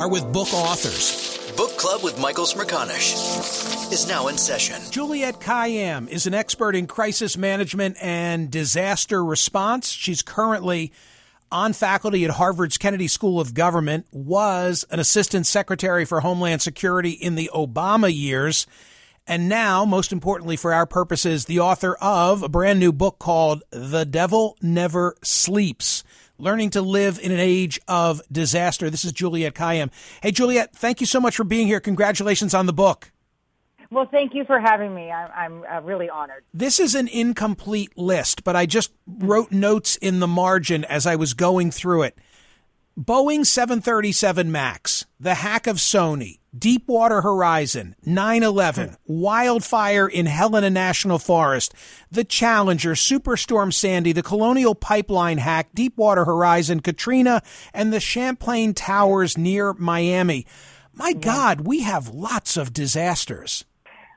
are with book authors. Book Club with Michael Smerconish is now in session. Juliette Kayyem is an expert in crisis management and disaster response. She's currently on faculty at Harvard's Kennedy School of Government, was an assistant secretary for Homeland Security in the Obama years, and now, most importantly for our purposes, the author of a brand new book called The Devil Never Sleeps learning to live in an age of disaster. This is Juliette Kayyem. Hey, Juliette, thank you so much for being here. Congratulations on the book. Well, thank you for having me. I'm, I'm uh, really honored. This is an incomplete list, but I just wrote notes in the margin as I was going through it. Boeing 737 MAX, the hack of Sony, Deepwater Horizon, 9 11, wildfire in Helena National Forest, the Challenger, Superstorm Sandy, the Colonial Pipeline hack, Deepwater Horizon, Katrina, and the Champlain Towers near Miami. My God, we have lots of disasters.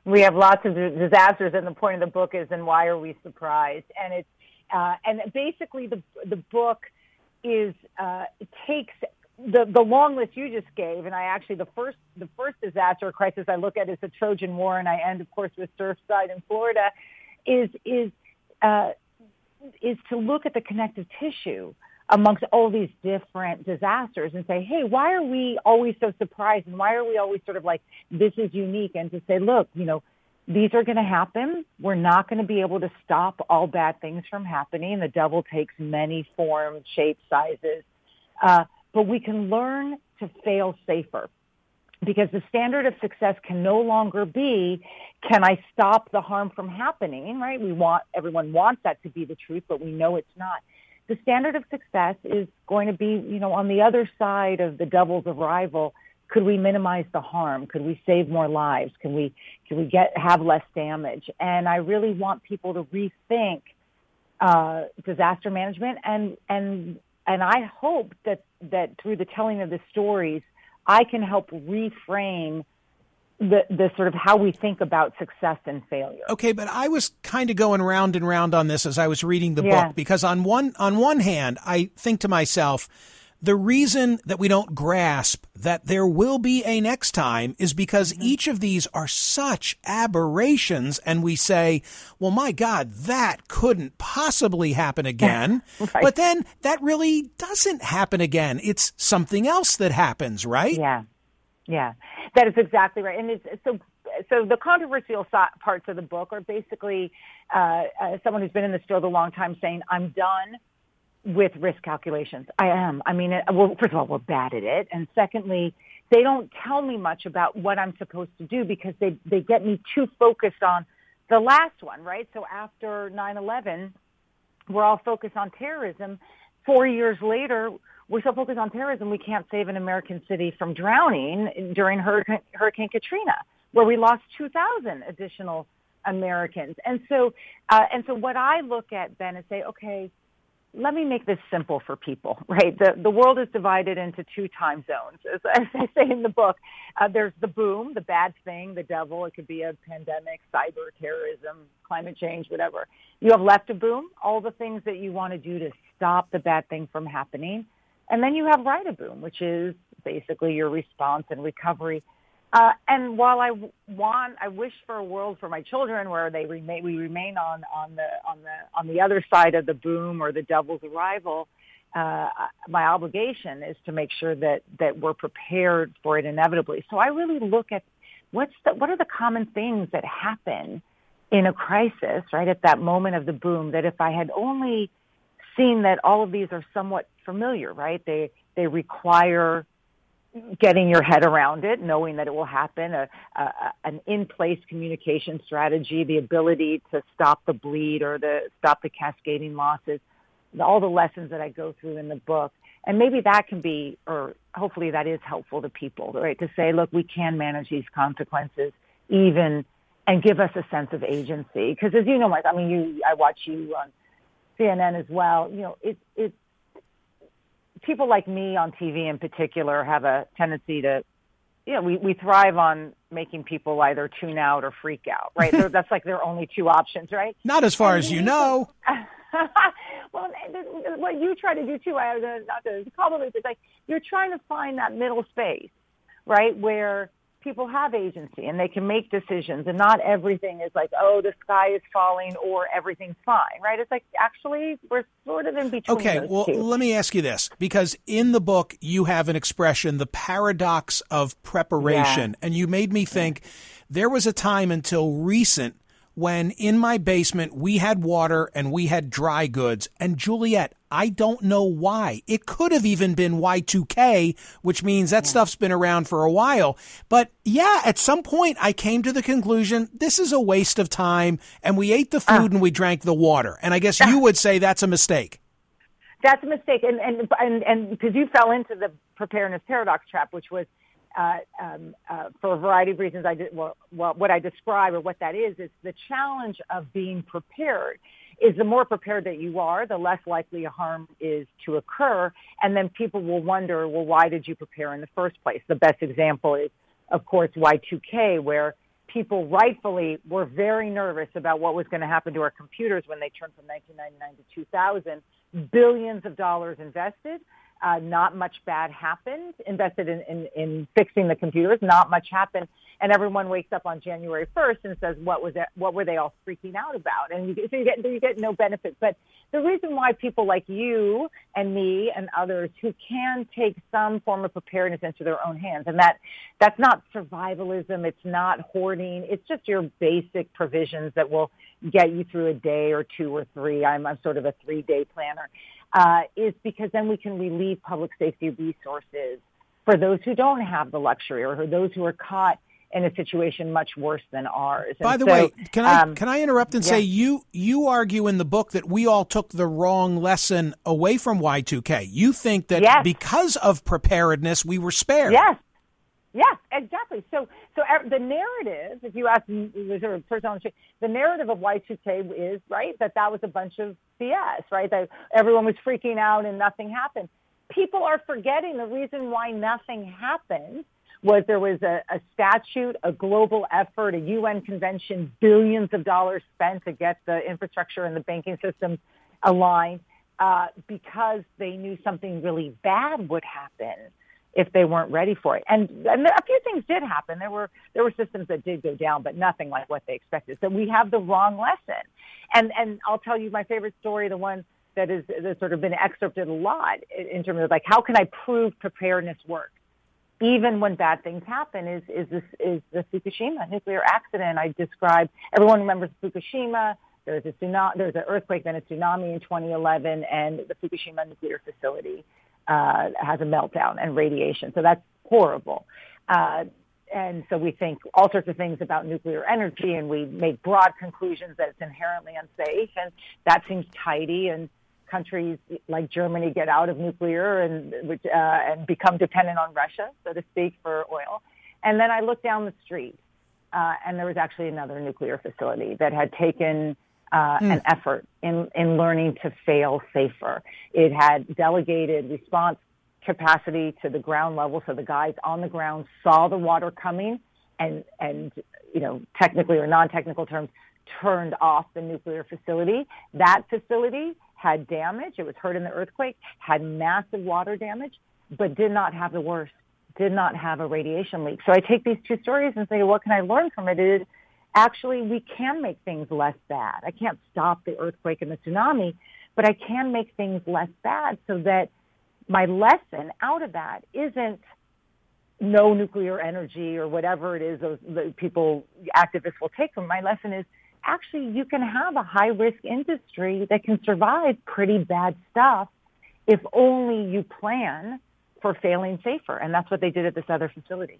We have lots of disasters, and the point of the book is, and why are we surprised? And it's, uh, and basically the the book is uh, takes the the long list you just gave, and I actually the first the first disaster crisis I look at is the Trojan War, and I end, of course, with Surfside in Florida, is is uh, is to look at the connective tissue amongst all these different disasters and say, hey, why are we always so surprised, and why are we always sort of like this is unique, and to say, look, you know. These are going to happen. We're not going to be able to stop all bad things from happening. The devil takes many forms, shapes, sizes. Uh, but we can learn to fail safer because the standard of success can no longer be can I stop the harm from happening, right? We want everyone wants that to be the truth, but we know it's not. The standard of success is going to be, you know, on the other side of the devil's arrival, could we minimize the harm? Could we save more lives? Can we can we get have less damage? And I really want people to rethink uh, disaster management and and and I hope that that through the telling of the stories, I can help reframe the the sort of how we think about success and failure. Okay, but I was kind of going round and round on this as I was reading the yeah. book because on one on one hand, I think to myself, the reason that we don't grasp that there will be a next time is because mm-hmm. each of these are such aberrations and we say, well, my God, that couldn't possibly happen again. right. But then that really doesn't happen again. It's something else that happens, right? Yeah. Yeah. That is exactly right. And it's so so the controversial parts of the book are basically uh, uh, someone who's been in this field a long time saying, "I'm done with risk calculations. I am. I mean, well, first of all, we're bad at it, and secondly, they don't tell me much about what I'm supposed to do because they they get me too focused on the last one, right? So after 9/11, we're all focused on terrorism. Four years later, we're so focused on terrorism we can't save an American city from drowning during Hurricane, Hurricane Katrina, where we lost 2,000 additional Americans. And so, uh, and so, what I look at then is say, okay let me make this simple for people, right? The, the world is divided into two time zones. As, as I say in the book, uh, there's the boom, the bad thing, the devil. It could be a pandemic, cyber terrorism, climate change, whatever. You have left a boom, all the things that you want to do to stop the bad thing from happening. And then you have right a boom, which is basically your response and recovery uh, and while I want, I wish for a world for my children where they remain, we remain on, on the, on the, on the other side of the boom or the devil's arrival. Uh, my obligation is to make sure that, that we're prepared for it inevitably. So I really look at what's the, what are the common things that happen in a crisis, right? At that moment of the boom, that if I had only seen that all of these are somewhat familiar, right? They, they require getting your head around it, knowing that it will happen, a, a, an in-place communication strategy, the ability to stop the bleed or the stop the cascading losses, all the lessons that I go through in the book. And maybe that can be, or hopefully that is helpful to people, right? To say, look, we can manage these consequences even and give us a sense of agency. Because as you know, Mike, I mean, you, I watch you on CNN as well. You know, it's, it's, people like me on TV in particular have a tendency to, you know, we, we thrive on making people either tune out or freak out, right? so that's like their only two options, right? Not as far and as you know. well, uh, what you try to do too, I have not to compliment, but like you're trying to find that middle space, right, where people have agency and they can make decisions and not everything is like, oh, the sky is falling or everything's fine, right? It's like actually we're sort of in between. Okay, well, two. let me ask you this because in the book you have an expression, the paradox of preparation, yeah. and you made me think there was a time until recent when in my basement we had water and we had dry goods. And Juliette, I don't know why. It could have even been Y2K, which means that stuff's been around for a while. But yeah, at some point I came to the conclusion this is a waste of time and we ate the food uh, and we drank the water. And I guess you would say that's a mistake. That's a mistake. And, and, and, and because you fell into the preparedness paradox trap, which was uh, um, uh, for a variety of reasons, I did, well, well, what I describe or what that is, is the challenge of being prepared is the more prepared that you are, the less likely a harm is to occur. And then people will wonder, well, why did you prepare in the first place? The best example is, of course, Y2K, where people rightfully were very nervous about what was going to happen to our computers when they turned from 1999 to 2000. Billions of dollars invested uh, not much bad happened, invested in, in, in fixing the computers, not much happened. And everyone wakes up on January 1st and says, what was that, what were they all freaking out about? And you, so you get, you get no benefit. But the reason why people like you and me and others who can take some form of preparedness into their own hands, and that, that's not survivalism, it's not hoarding, it's just your basic provisions that will get you through a day or two or three. I'm, I'm sort of a three day planner uh, is because then we can relieve public safety resources for those who don't have the luxury or those who are caught in a situation much worse than ours. And By the so, way, can I um, can I interrupt and yeah. say you you argue in the book that we all took the wrong lesson away from Y2K. You think that yes. because of preparedness we were spared. Yes. Yeah, exactly. So, so the narrative, if you ask the person on the street, the narrative of Y2K is right that that was a bunch of BS, right? That everyone was freaking out and nothing happened. People are forgetting the reason why nothing happened was there was a, a statute, a global effort, a UN convention, billions of dollars spent to get the infrastructure and the banking system aligned uh, because they knew something really bad would happen if they weren't ready for it. And, and a few things did happen. There were there were systems that did go down, but nothing like what they expected. So we have the wrong lesson. And and I'll tell you my favorite story, the one that is that's sort of been excerpted a lot in terms of like how can I prove preparedness works even when bad things happen is is this is the Fukushima nuclear accident I described. Everyone remembers Fukushima. There's a tsunami, there's an earthquake, then a tsunami in 2011, and the Fukushima nuclear facility uh, has a meltdown and radiation. So that's horrible. Uh, and so we think all sorts of things about nuclear energy, and we make broad conclusions that it's inherently unsafe, and that seems tidy. And countries like Germany get out of nuclear and which, uh, and become dependent on Russia, so to speak, for oil. And then I looked down the street, uh, and there was actually another nuclear facility that had taken uh, mm. an effort in, in learning to fail safer. It had delegated response capacity to the ground level, so the guys on the ground saw the water coming and, and you know, technically or non-technical terms, turned off the nuclear facility. That facility had damage. It was hurt in the earthquake, had massive water damage, but did not have the worst, did not have a radiation leak. So I take these two stories and say, what can I learn from it? Is actually we can make things less bad. I can't stop the earthquake and the tsunami, but I can make things less bad so that my lesson out of that isn't no nuclear energy or whatever it is those the people activists will take from. My lesson is actually you can have a high risk industry that can survive pretty bad stuff if only you plan for failing safer. And that's what they did at this other facility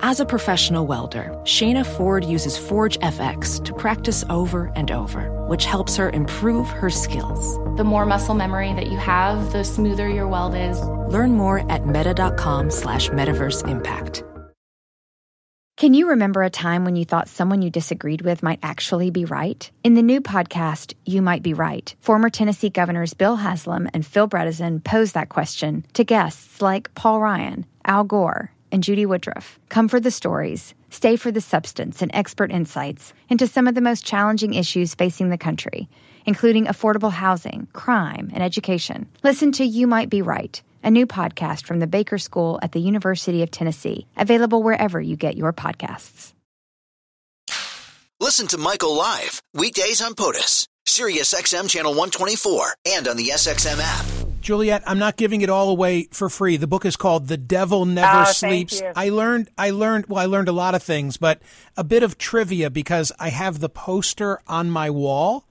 As a professional welder, Shayna Ford uses Forge FX to practice over and over, which helps her improve her skills. The more muscle memory that you have, the smoother your weld is. Learn more at meta.com slash metaverse impact. Can you remember a time when you thought someone you disagreed with might actually be right? In the new podcast, You Might Be Right, former Tennessee governors Bill Haslam and Phil Bredesen pose that question to guests like Paul Ryan, Al Gore, and Judy Woodruff. Come for the stories, stay for the substance and expert insights into some of the most challenging issues facing the country, including affordable housing, crime, and education. Listen to You Might Be Right a new podcast from the Baker School at the University of Tennessee, available wherever you get your podcasts. Listen to Michael live weekdays on POTUS, Sirius XM channel 124, and on the SXM app. Juliette, I'm not giving it all away for free. The book is called The Devil Never Oh, Sleeps. thank you. I learned I learned well, I learned a lot of things, but a bit of trivia because I have the poster on my wall.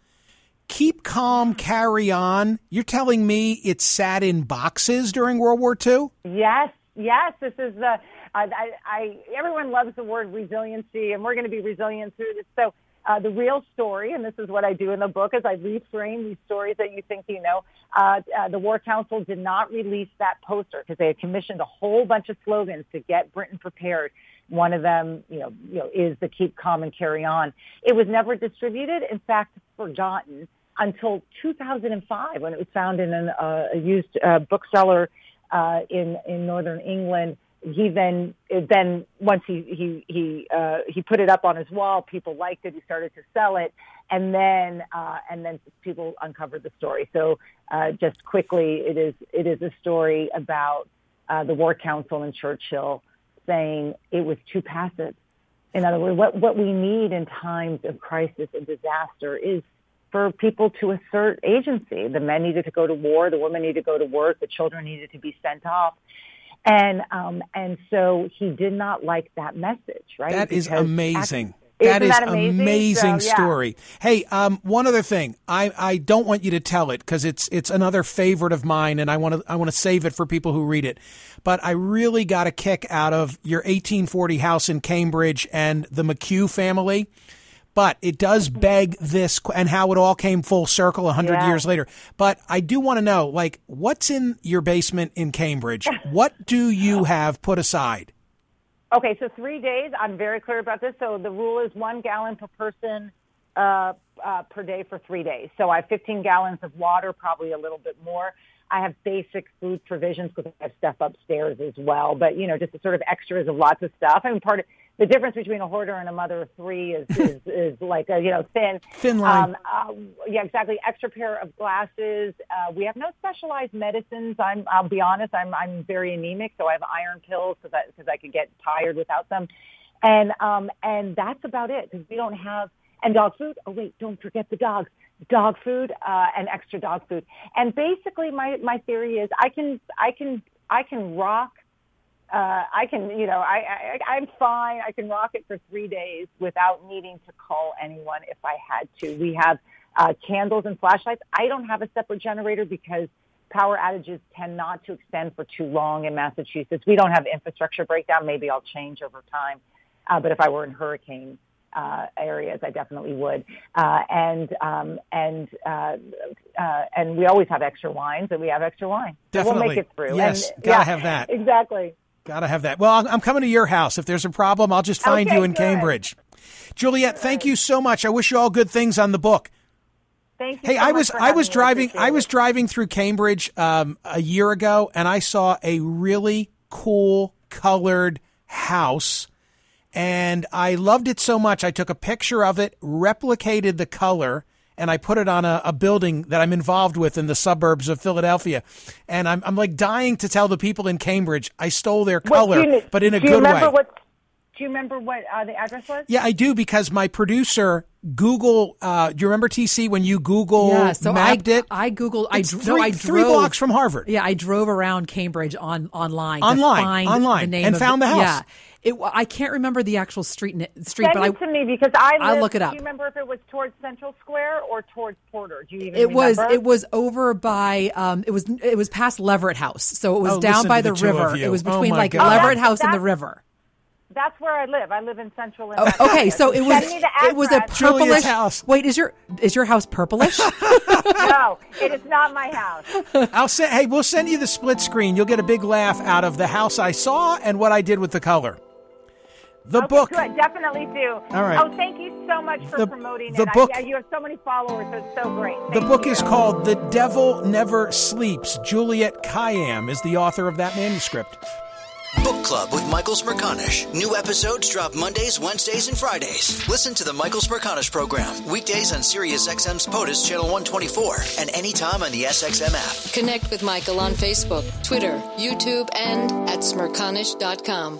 Keep calm, hmm. carry on. You're telling me it sat in boxes during World War II? Yes, yes. This is the. I, I, I everyone loves the word resiliency, and we're going to be resilient through this. So uh, the real story, and this is what I do in the book, is I reframe these stories that you think you know. Uh, uh, the War Council did not release that poster because they had commissioned a whole bunch of slogans to get Britain prepared. One of them, you know, you know, is the keep calm and carry on. It was never distributed. In fact, forgotten until 2005 when it was found in an, uh, a used uh, bookseller uh, in in northern England. He then then once he he he uh, he put it up on his wall, people liked it. He started to sell it, and then uh, and then people uncovered the story. So uh, just quickly, it is it is a story about uh, the War Council and Churchill saying it was too passive. In other words, what what we need in times of crisis and disaster is for people to assert agency. The men needed to go to war, the women needed to go to work, the children needed to be sent off. And um, and so he did not like that message, right? That is Because amazing. act- That is that amazing? amazing So, yeah. story. Hey, um, one other thing. I, I don't want you to tell it because it's it's another favorite of mine, and I want to I want to save it for people who read it. But I really got a kick out of your 1840 house in Cambridge and the McHugh family. But it does beg this, and how it all came full circle a hundred Yeah. years later. But I do want to know, like, what's in your basement in Cambridge? what do you have put aside? Okay, so three days. I'm very clear about this. So the rule is one gallon per person uh, uh, per day for three days. So I have 15 gallons of water, probably a little bit more. I have basic food provisions because I have stuff upstairs as well. But you know, just the sort of extras of lots of stuff. I mean, part of the difference between a hoarder and a mother of three is is, is like a you know thin Thin line. Um, uh, yeah, exactly. Extra pair of glasses. Uh, we have no specialized medicines. I'm. I'll be honest. I'm. I'm very anemic, so I have iron pills because I, because I could get tired without them, and um and that's about it because we don't have and dog food. Oh wait, don't forget the dogs. Dog food uh, and extra dog food. And basically, my my theory is I can I can I can rock uh, I can, you know, I, I, I'm fine. I can rock it for three days without needing to call anyone if I had to. We have uh, candles and flashlights. I don't have a separate generator because power outages tend not to extend for too long in Massachusetts. We don't have infrastructure breakdown. Maybe I'll change over time. Uh, but if I were in hurricane uh, areas, I definitely would. Uh, and um, and uh, uh, and we always have extra wines, so we have extra wine. So we'll make it through. Yes, and, gotta yeah, have that. Exactly. Gotta have that. Well, I'm- I'm coming to your house. If there's a problem, I'll just find Okay, you in good. Cambridge. Juliette, thank you so much. I wish you all good things on the book. Thank you. Hey, so I was I was driving I was driving through Cambridge um, a year ago, and I saw a really cool colored house, and I loved it so much. I took a picture of it, replicated the color, and I put it on a, a building that I'm involved with in the suburbs of Philadelphia. And I'm I'm like dying to tell the people in Cambridge I stole their color, do you- but in a do you good remember way. What, do you remember what uh, the address was? Yeah, I do because my producer Google. Uh, do you remember TC when you Google Yeah, so mapped I, it? I googled. I It's dro- three, no, I three blocks from Harvard. Yeah, I drove around Cambridge on online, to Online, find online, the name and of found the house. Yeah, it, I can't remember the actual street street, Send but I it to me because I. I'll look it up. Do you remember if it was towards Central Square or towards Porter? Do you even remember? it was it was over by um it was it was past Leverett House, so it was Oh, down by the, the river. It was Oh, between my like God. Leverett Oh, House and the river. That's where I live. I live in Central. and Oh, okay, so it was Send me the it was a address. Purplish house. Wait, is your is your house purplish? no, it is not my house. I'll send. Hey, we'll send you the split screen. You'll get a big laugh out of the house I saw and what I did with the color. The okay, book. Good, definitely do. All right. Oh, thank you so much for The- promoting the it. book- I, yeah, you have so many followers. It's so great. The book you. is called The Devil Never Sleeps. Juliette Kayyem is the author of that manuscript. Book Club with Michael Smerconish. New episodes drop Mondays, Wednesdays, and Fridays. Listen to the Michael Smerconish program weekdays on SiriusXM's POTUS Channel 124 and anytime on the SXM app. Connect with Michael on Facebook, Twitter, YouTube, and at smerconish.com.